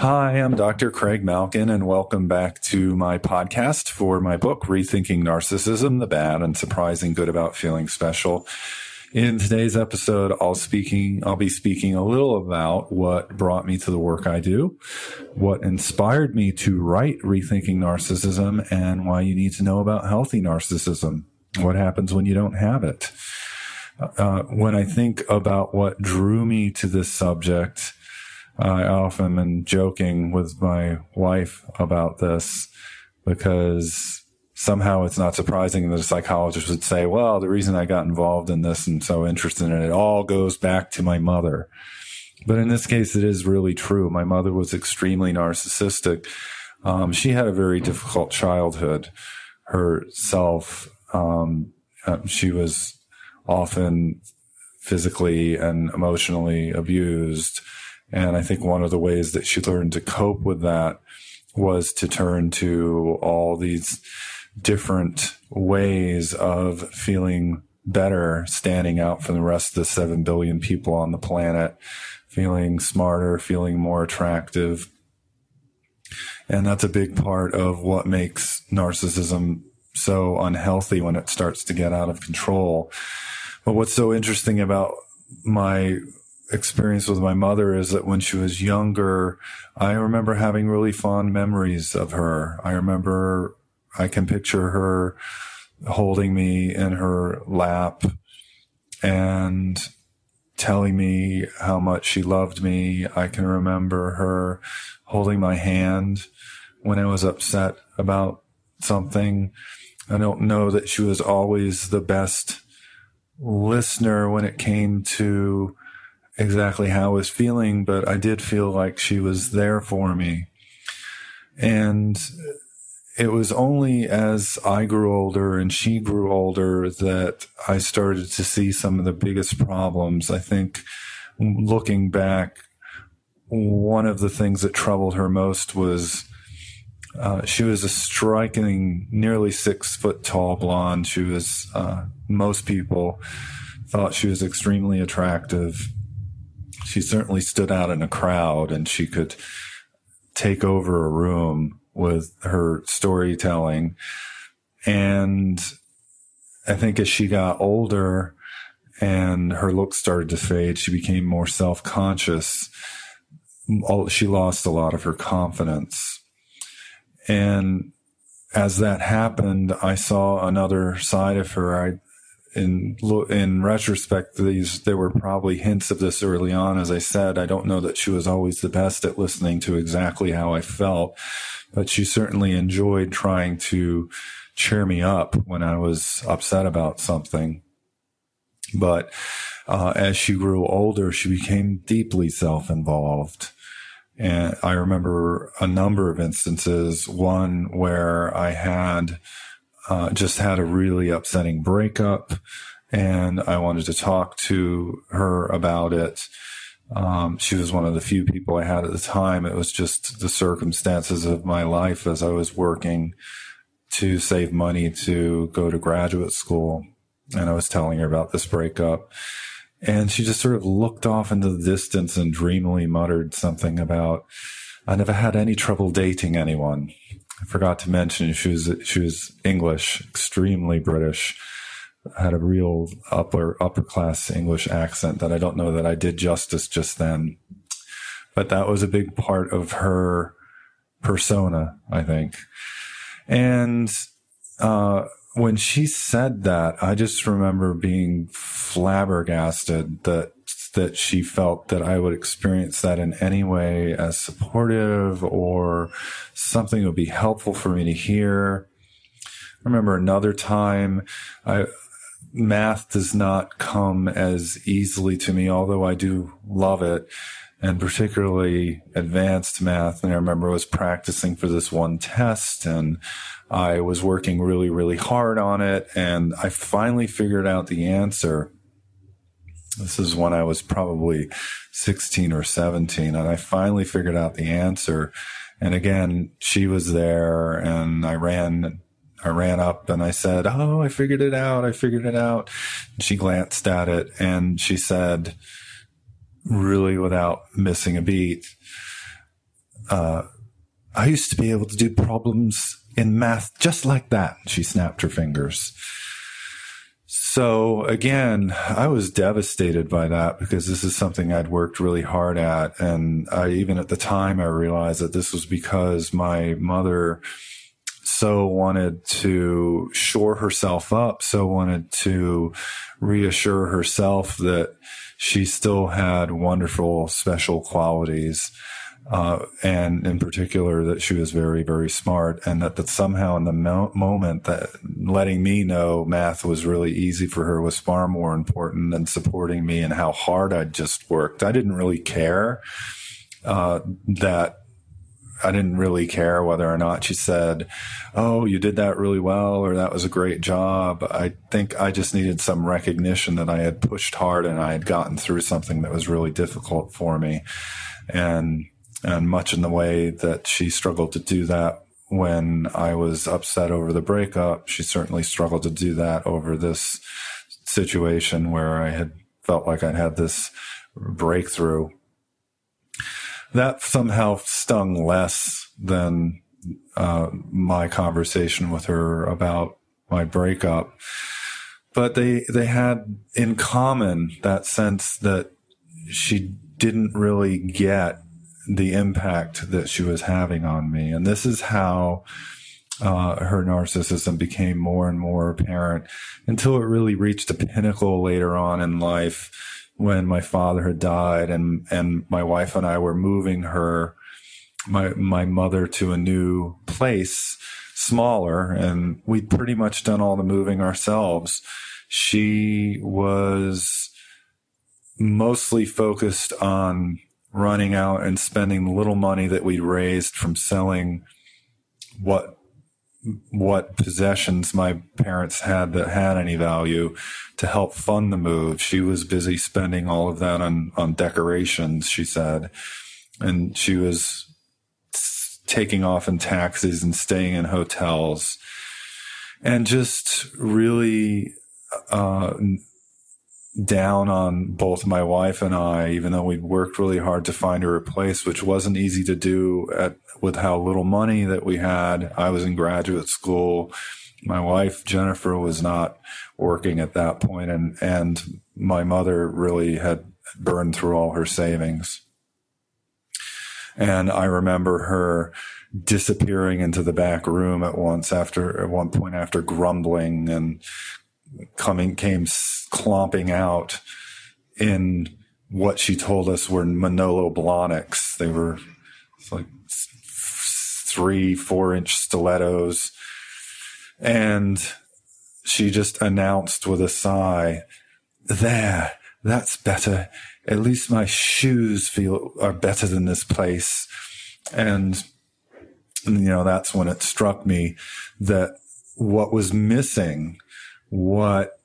Hi, I'm Dr. Craig Malkin, and welcome back to my podcast for my book, Rethinking Narcissism The Bad and Surprising Good About Feeling Special. In today's episode, I'll speaking, I'll be speaking a little about what brought me to the work I do, what inspired me to write Rethinking Narcissism, and why you need to know about healthy narcissism. What happens when you don't have it? Uh, when I think about what drew me to this subject, I often am joking with my wife about this because somehow it's not surprising that a psychologist would say, well, the reason I got involved in this and so interested in it, it all goes back to my mother. But in this case, it is really true. My mother was extremely narcissistic. Um, she had a very difficult childhood herself. Um, uh, she was often physically and emotionally abused. And I think one of the ways that she learned to cope with that was to turn to all these different ways of feeling better, standing out from the rest of the 7 billion people on the planet, feeling smarter, feeling more attractive. And that's a big part of what makes narcissism so unhealthy when it starts to get out of control. But what's so interesting about my experience with my mother is that when she was younger, I remember having really fond memories of her. I remember I can picture her holding me in her lap and telling me how much she loved me. I can remember her holding my hand when I was upset about something. I don't know that she was always the best listener when it came to exactly how I was feeling, but I did feel like she was there for me. And it was only as I grew older and she grew older that I started to see some of the biggest problems. I think looking back, one of the things that troubled her most was uh, she was a striking, nearly six foot tall blonde. She was, uh, most people thought she was extremely attractive she certainly stood out in a crowd and she could take over a room with her storytelling. And I think as she got older and her looks started to fade, she became more self conscious. She lost a lot of her confidence. And as that happened, I saw another side of her. In in retrospect, these there were probably hints of this early on. As I said, I don't know that she was always the best at listening to exactly how I felt, but she certainly enjoyed trying to cheer me up when I was upset about something. But uh, as she grew older, she became deeply self-involved. And I remember a number of instances, one where I had uh, just had a really upsetting breakup and I wanted to talk to her about it. Um, she was one of the few people I had at the time. It was just the circumstances of my life as I was working to save money to go to graduate school. And I was telling her about this breakup. And she just sort of looked off into the distance and dreamily muttered something about, I never had any trouble dating anyone. I forgot to mention she was she was English, extremely British, had a real upper upper class English accent that I don't know that I did justice just then. But that was a big part of her persona, I think. And uh, when she said that, I just remember being flabbergasted that that she felt that I would experience that in any way as supportive or something that would be helpful for me to hear. I remember another time I, math does not come as easily to me, although I do love it and particularly advanced math. And I remember I was practicing for this one test and I was working really, really hard on it. And I finally figured out the answer. This is when I was probably 16 or 17 and I finally figured out the answer. And again, she was there and I ran, I ran up and I said, Oh, I figured it out. I figured it out. And she glanced at it and she said, really without missing a beat, uh, I used to be able to do problems in math just like that. She snapped her fingers. So again, I was devastated by that because this is something I'd worked really hard at. And I, even at the time, I realized that this was because my mother so wanted to shore herself up, so wanted to reassure herself that she still had wonderful special qualities uh, and in particular that she was very, very smart, and that, that somehow in the mo- moment that letting me know math was really easy for her was far more important than supporting me and how hard I'd just worked. I didn't really care uh, that. I didn't really care whether or not she said, Oh, you did that really well, or that was a great job. I think I just needed some recognition that I had pushed hard and I had gotten through something that was really difficult for me. And and much in the way that she struggled to do that when I was upset over the breakup. She certainly struggled to do that over this situation where I had felt like I'd had this breakthrough. That somehow stung less than uh, my conversation with her about my breakup. But they they had in common that sense that she didn't really get the impact that she was having on me. And this is how uh, her narcissism became more and more apparent until it really reached a pinnacle later on in life when my father had died and, and my wife and I were moving her, my, my mother to a new place, smaller, and we'd pretty much done all the moving ourselves. She was mostly focused on running out and spending the little money that we'd raised from selling what what possessions my parents had that had any value to help fund the move. She was busy spending all of that on on decorations, she said. And she was taking off in taxis and staying in hotels and just really uh, down on both my wife and I, even though we worked really hard to find her a place, which wasn't easy to do at, with how little money that we had. I was in graduate school. My wife, Jennifer, was not working at that point and, and my mother really had burned through all her savings. And I remember her disappearing into the back room at once after, at one point after grumbling and coming came clomping out in what she told us were Manolo Blahniks. They were like three, four inch stilettos. And she just announced with a sigh, there, that's better. At least my shoes feel are better than this place. And, you know, that's when it struck me that what was missing what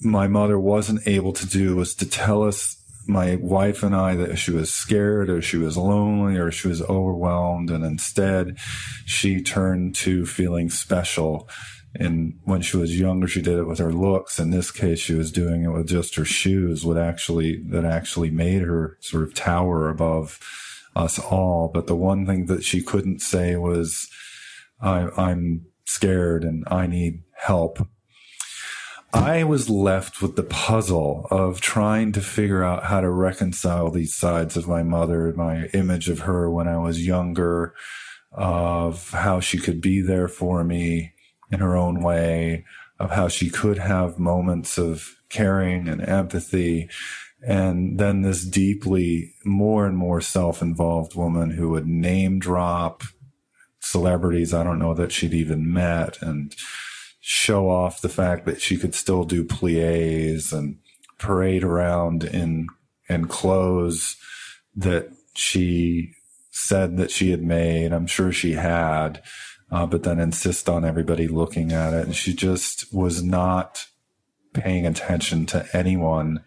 my mother wasn't able to do was to tell us, my wife and I, that she was scared or she was lonely or she was overwhelmed. And instead, she turned to feeling special. And when she was younger, she did it with her looks. In this case, she was doing it with just her shoes, what actually, that actually made her sort of tower above us all. But the one thing that she couldn't say was, I, I'm scared and I need help I was left with the puzzle of trying to figure out how to reconcile these sides of my mother, my image of her when I was younger, of how she could be there for me in her own way, of how she could have moments of caring and empathy. And then this deeply more and more self-involved woman who would name drop celebrities I don't know that she'd even met and show off the fact that she could still do plies and parade around in in clothes that she said that she had made. I'm sure she had, uh, but then insist on everybody looking at it. And she just was not paying attention to anyone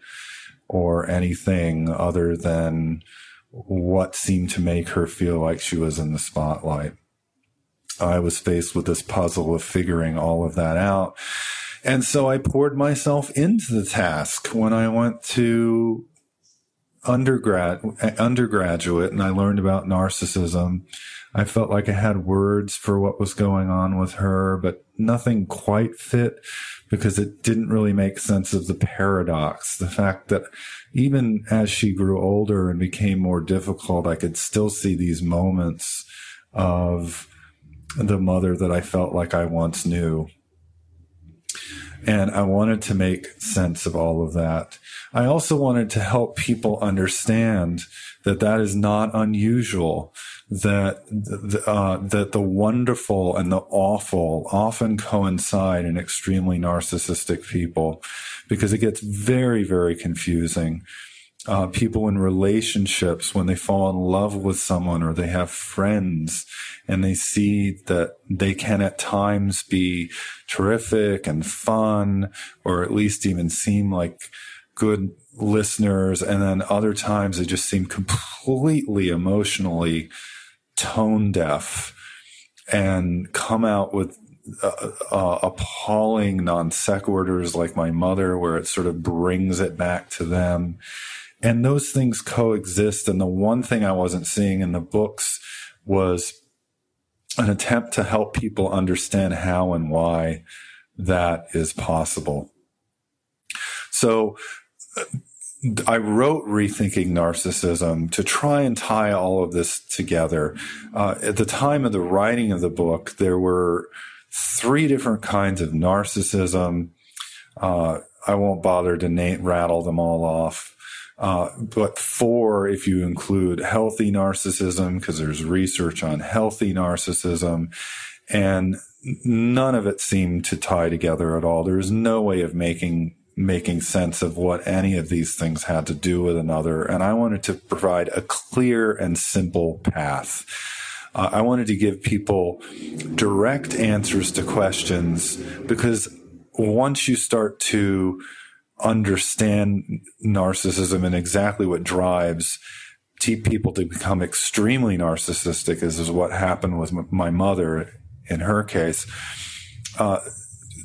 or anything other than what seemed to make her feel like she was in the spotlight. I was faced with this puzzle of figuring all of that out. And so I poured myself into the task when I went to undergrad undergraduate and I learned about narcissism, I felt like I had words for what was going on with her, but nothing quite fit because it didn't really make sense of the paradox. The fact that even as she grew older and became more difficult, I could still see these moments of the mother that I felt like I once knew. And I wanted to make sense of all of that. I also wanted to help people understand that that is not unusual, that, uh, that the wonderful and the awful often coincide in extremely narcissistic people because it gets very, very confusing. Uh, people in relationships when they fall in love with someone or they have friends and they see that they can at times be terrific and fun or at least even seem like good listeners. And then other times they just seem completely emotionally tone deaf and come out with uh, uh, appalling non sequiturs like my mother, where it sort of brings it back to them. And those things coexist. And the one thing I wasn't seeing in the books was an attempt to help people understand how and why that is possible. So I wrote Rethinking Narcissism to try and tie all of this together. Uh, at the time of the writing of the book, there were three different kinds of narcissism. Uh, I won't bother to name, rattle them all off. Uh, but four, if you include healthy narcissism, because there's research on healthy narcissism, and none of it seemed to tie together at all. There was no way of making making sense of what any of these things had to do with another. And I wanted to provide a clear and simple path. Uh, I wanted to give people direct answers to questions because once you start to understand narcissism and exactly what drives people to become extremely narcissistic, as is what happened with my mother in her case. Uh,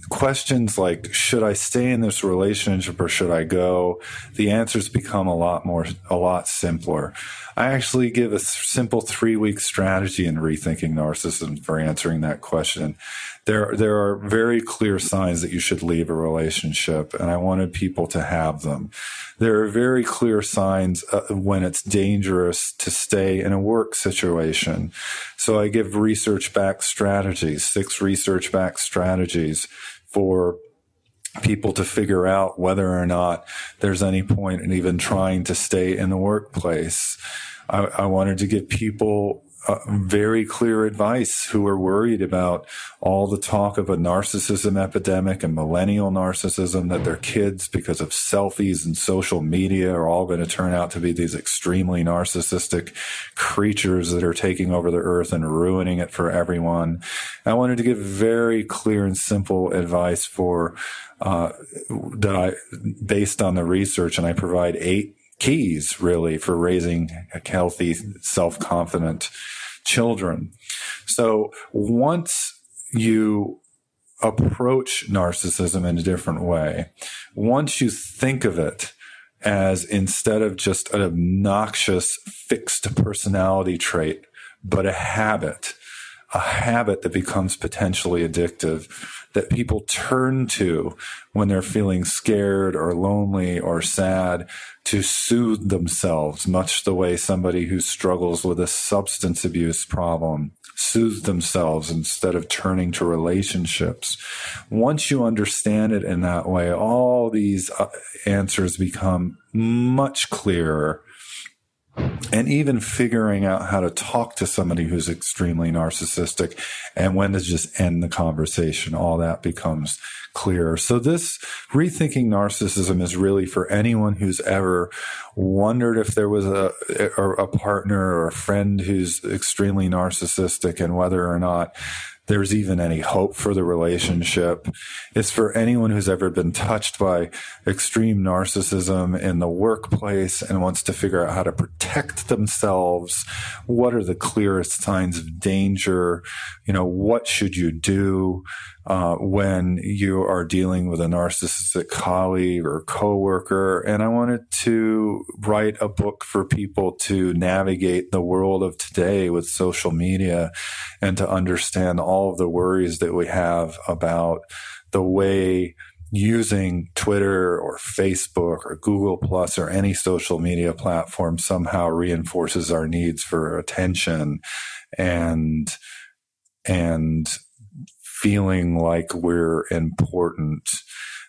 questions like should i stay in this relationship or should i go? The answers become a lot more a lot simpler. I actually give a simple three week strategy in rethinking narcissism for answering that question there there are very clear signs that you should leave a relationship and i wanted people to have them there are very clear signs uh, when it's dangerous to stay in a work situation so i give research backed strategies six research backed strategies for people to figure out whether or not there's any point in even trying to stay in the workplace. I, I wanted to give people uh, very clear advice who are worried about all the talk of a narcissism epidemic and millennial narcissism that their kids, because of selfies and social media, are all going to turn out to be these extremely narcissistic creatures that are taking over the earth and ruining it for everyone. I wanted to give very clear and simple advice for uh, that I, based on the research, and I provide eight keys really for raising healthy, self-confident children. So once you approach narcissism in a different way, once you think of it as instead of just an obnoxious fixed personality trait, but a habit, a habit that becomes potentially addictive that people turn to when they're feeling scared or lonely or sad to soothe themselves, much the way somebody who struggles with a substance abuse problem soothes themselves instead of turning to relationships. Once you understand it in that way, all these uh, answers become much clearer and even figuring out how to talk to somebody who's extremely narcissistic and when to just end the conversation, all that becomes clearer. So this rethinking narcissism is really for anyone who's ever wondered if there was a, a partner or a friend who's extremely narcissistic and whether or not there's even any hope for the relationship. It's for anyone who's ever been touched by extreme narcissism in the workplace and wants to figure out how to protect themselves. What are the clearest signs of danger? You know, what should you do? Uh, when you are dealing with a narcissistic colleague or coworker. And I wanted to write a book for people to navigate the world of today with social media and to understand all of the worries that we have about the way using Twitter or Facebook or Google Plus or any social media platform somehow reinforces our needs for attention and and feeling like we're important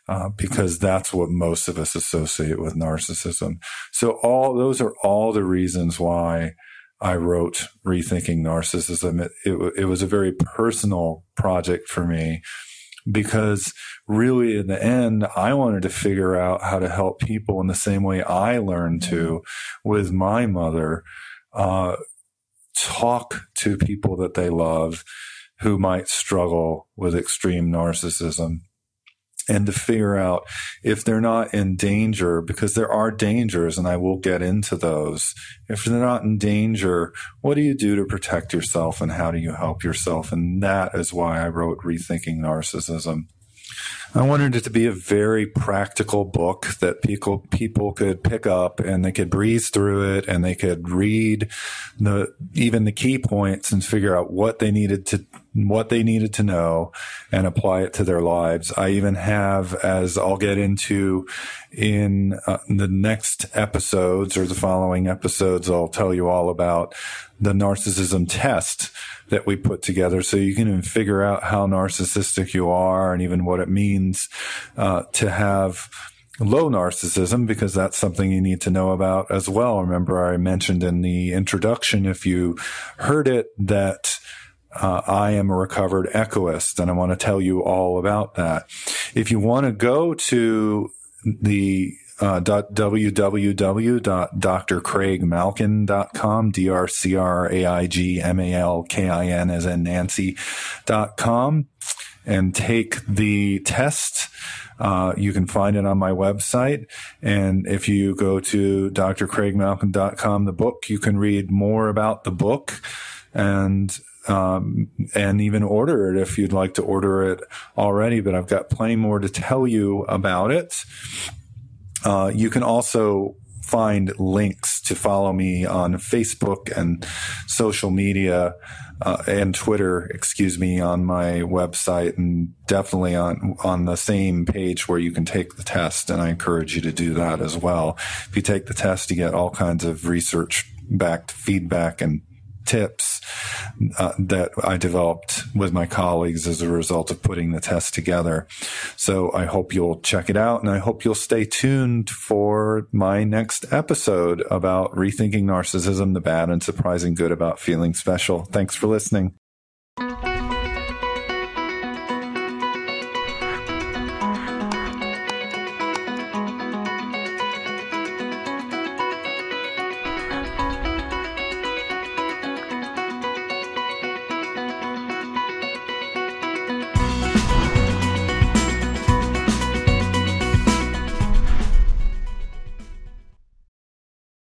uh, because that's what most of us associate with narcissism. So all those are all the reasons why I wrote Rethinking Narcissism. It, it, it was a very personal project for me because really in the end, I wanted to figure out how to help people in the same way I learned to with my mother, uh, talk to people that they love who might struggle with extreme narcissism and to figure out if they're not in danger, because there are dangers, and I will get into those. If they're not in danger, what do you do to protect yourself and how do you help yourself? And that is why I wrote Rethinking Narcissism. I wanted it to be a very practical book that people people could pick up and they could breeze through it and they could read the even the key points and figure out what they needed to what they needed to know and apply it to their lives. I even have, as I'll get into in uh, the next episodes or the following episodes, I'll tell you all about the narcissism test that we put together so you can figure out how narcissistic you are and even what it means uh, to have low narcissism because that's something you need to know about as well. Remember, I mentioned in the introduction, if you heard it, that uh, I am a recovered echoist, and I want to tell you all about that. If you want to go to the uh, www.drcraigmalkin.com, D-R-C-R-A-I-G-M-A-L-K-I-N as in Nancy.com and take the test. Uh, you can find it on my website. And if you go to drcraigmalkin.com, the book, you can read more about the book and um, and even order it if you'd like to order it already. But I've got plenty more to tell you about it. Uh, you can also find links to follow me on Facebook and social media uh, and Twitter, excuse me, on my website and definitely on on the same page where you can take the test. And I encourage you to do that as well. If you take the test, you get all kinds of research backed feedback and tips uh, that I developed with my colleagues as a result of putting the test together. So I hope you'll check it out and I hope you'll stay tuned for my next episode about rethinking narcissism, the bad and surprising good about feeling special. Thanks for listening.